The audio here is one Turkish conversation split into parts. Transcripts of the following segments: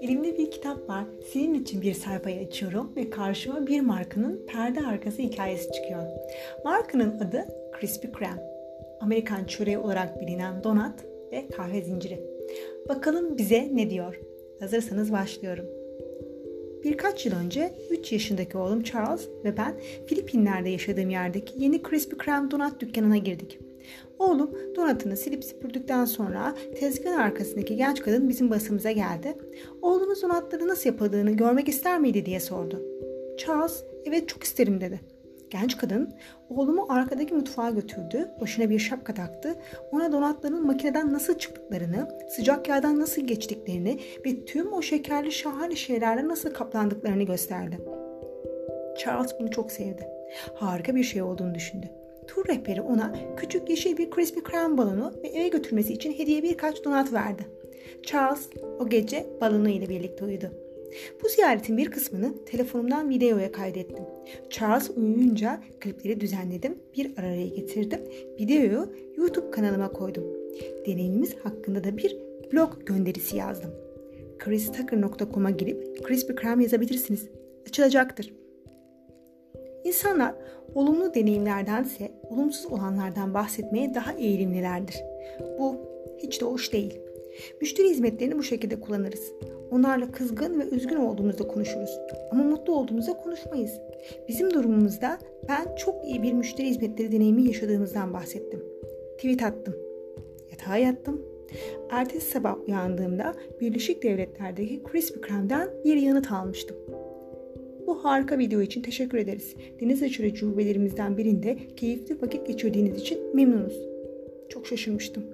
Elimde bir kitap var. Senin için bir sayfayı açıyorum ve karşıma bir markanın perde arkası hikayesi çıkıyor. Markanın adı Krispy Kreme. Amerikan çöreği olarak bilinen donat ve kahve zinciri. Bakalım bize ne diyor? Hazırsanız başlıyorum. Birkaç yıl önce 3 yaşındaki oğlum Charles ve ben Filipinler'de yaşadığım yerdeki yeni Krispy Kreme donat dükkanına girdik. Oğlum donatını silip süpürdükten sonra tezgahın arkasındaki genç kadın bizim basımıza geldi. Oğlunuz donatları nasıl yapıldığını görmek ister miydi diye sordu. Charles evet çok isterim dedi. Genç kadın oğlumu arkadaki mutfağa götürdü, başına bir şapka taktı, ona donatların makineden nasıl çıktıklarını, sıcak yağdan nasıl geçtiklerini ve tüm o şekerli şahane şeylerle nasıl kaplandıklarını gösterdi. Charles bunu çok sevdi. Harika bir şey olduğunu düşündü. Tur rehberi ona küçük yeşil bir Krispy Kreme balonu ve eve götürmesi için hediye birkaç donat verdi. Charles o gece balonu ile birlikte uyudu. Bu ziyaretin bir kısmını telefonumdan videoya kaydettim. Charles uyuyunca klipleri düzenledim, bir araya getirdim. Videoyu YouTube kanalıma koydum. Deneyimimiz hakkında da bir blog gönderisi yazdım. christucker.com'a girip Krispy Kreme yazabilirsiniz. Açılacaktır. İnsanlar olumlu deneyimlerdense olumsuz olanlardan bahsetmeye daha eğilimlilerdir. Bu hiç de hoş değil. Müşteri hizmetlerini bu şekilde kullanırız. Onlarla kızgın ve üzgün olduğumuzda konuşuruz. Ama mutlu olduğumuzda konuşmayız. Bizim durumumuzda ben çok iyi bir müşteri hizmetleri deneyimi yaşadığımızdan bahsettim. Tweet attım. Yatağa yattım. Ertesi sabah uyandığımda Birleşik Devletler'deki Krispy Kreme'den bir yanıt almıştım. Bu harika video için teşekkür ederiz. Deniz aşırı cubelerimizden birinde keyifli vakit geçirdiğiniz için memnunuz. Çok şaşırmıştım.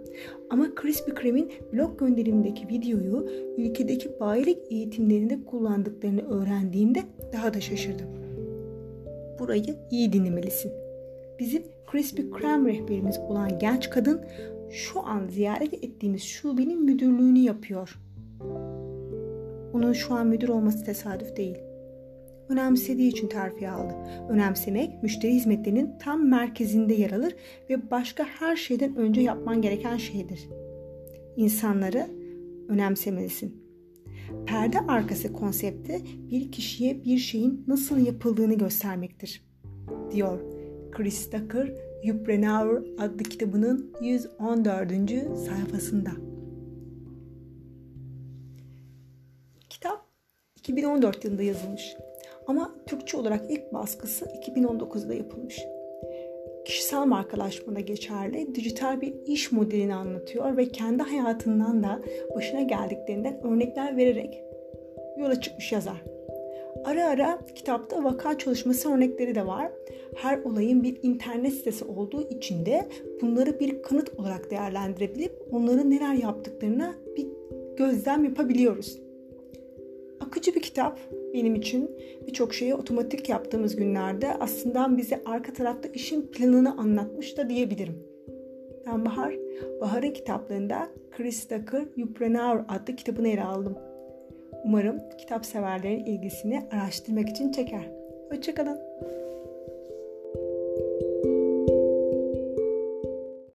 Ama Krispy Kreme'in blog gönderimindeki videoyu ülkedeki bayilik eğitimlerinde kullandıklarını öğrendiğimde daha da şaşırdım. Burayı iyi dinlemelisin. Bizim Krispy Kreme rehberimiz olan genç kadın şu an ziyaret ettiğimiz şubenin müdürlüğünü yapıyor. Onun şu an müdür olması tesadüf değil önemsediği için terfi aldı. Önemsemek müşteri hizmetlerinin tam merkezinde yer alır ve başka her şeyden önce yapman gereken şeydir. İnsanları önemsemelisin. Perde arkası konsepti bir kişiye bir şeyin nasıl yapıldığını göstermektir, diyor Chris Tucker Yuprenauer adlı kitabının 114. sayfasında. Kitap 2014 yılında yazılmış. Ama Türkçe olarak ilk baskısı 2019'da yapılmış. Kişisel markalaşmada geçerli dijital bir iş modelini anlatıyor ve kendi hayatından da başına geldiklerinden örnekler vererek yola çıkmış yazar. Ara ara kitapta vaka çalışması örnekleri de var. Her olayın bir internet sitesi olduğu için de bunları bir kanıt olarak değerlendirebilip onların neler yaptıklarına bir gözlem yapabiliyoruz. Akıcı bir kitap benim için birçok şeyi otomatik yaptığımız günlerde aslında bize arka tarafta işin planını anlatmış da diyebilirim. Ben Bahar, Bahar'ın kitaplarında Chris Tucker Yupreneur adlı kitabını ele aldım. Umarım kitap severlerin ilgisini araştırmak için çeker. Hoşçakalın.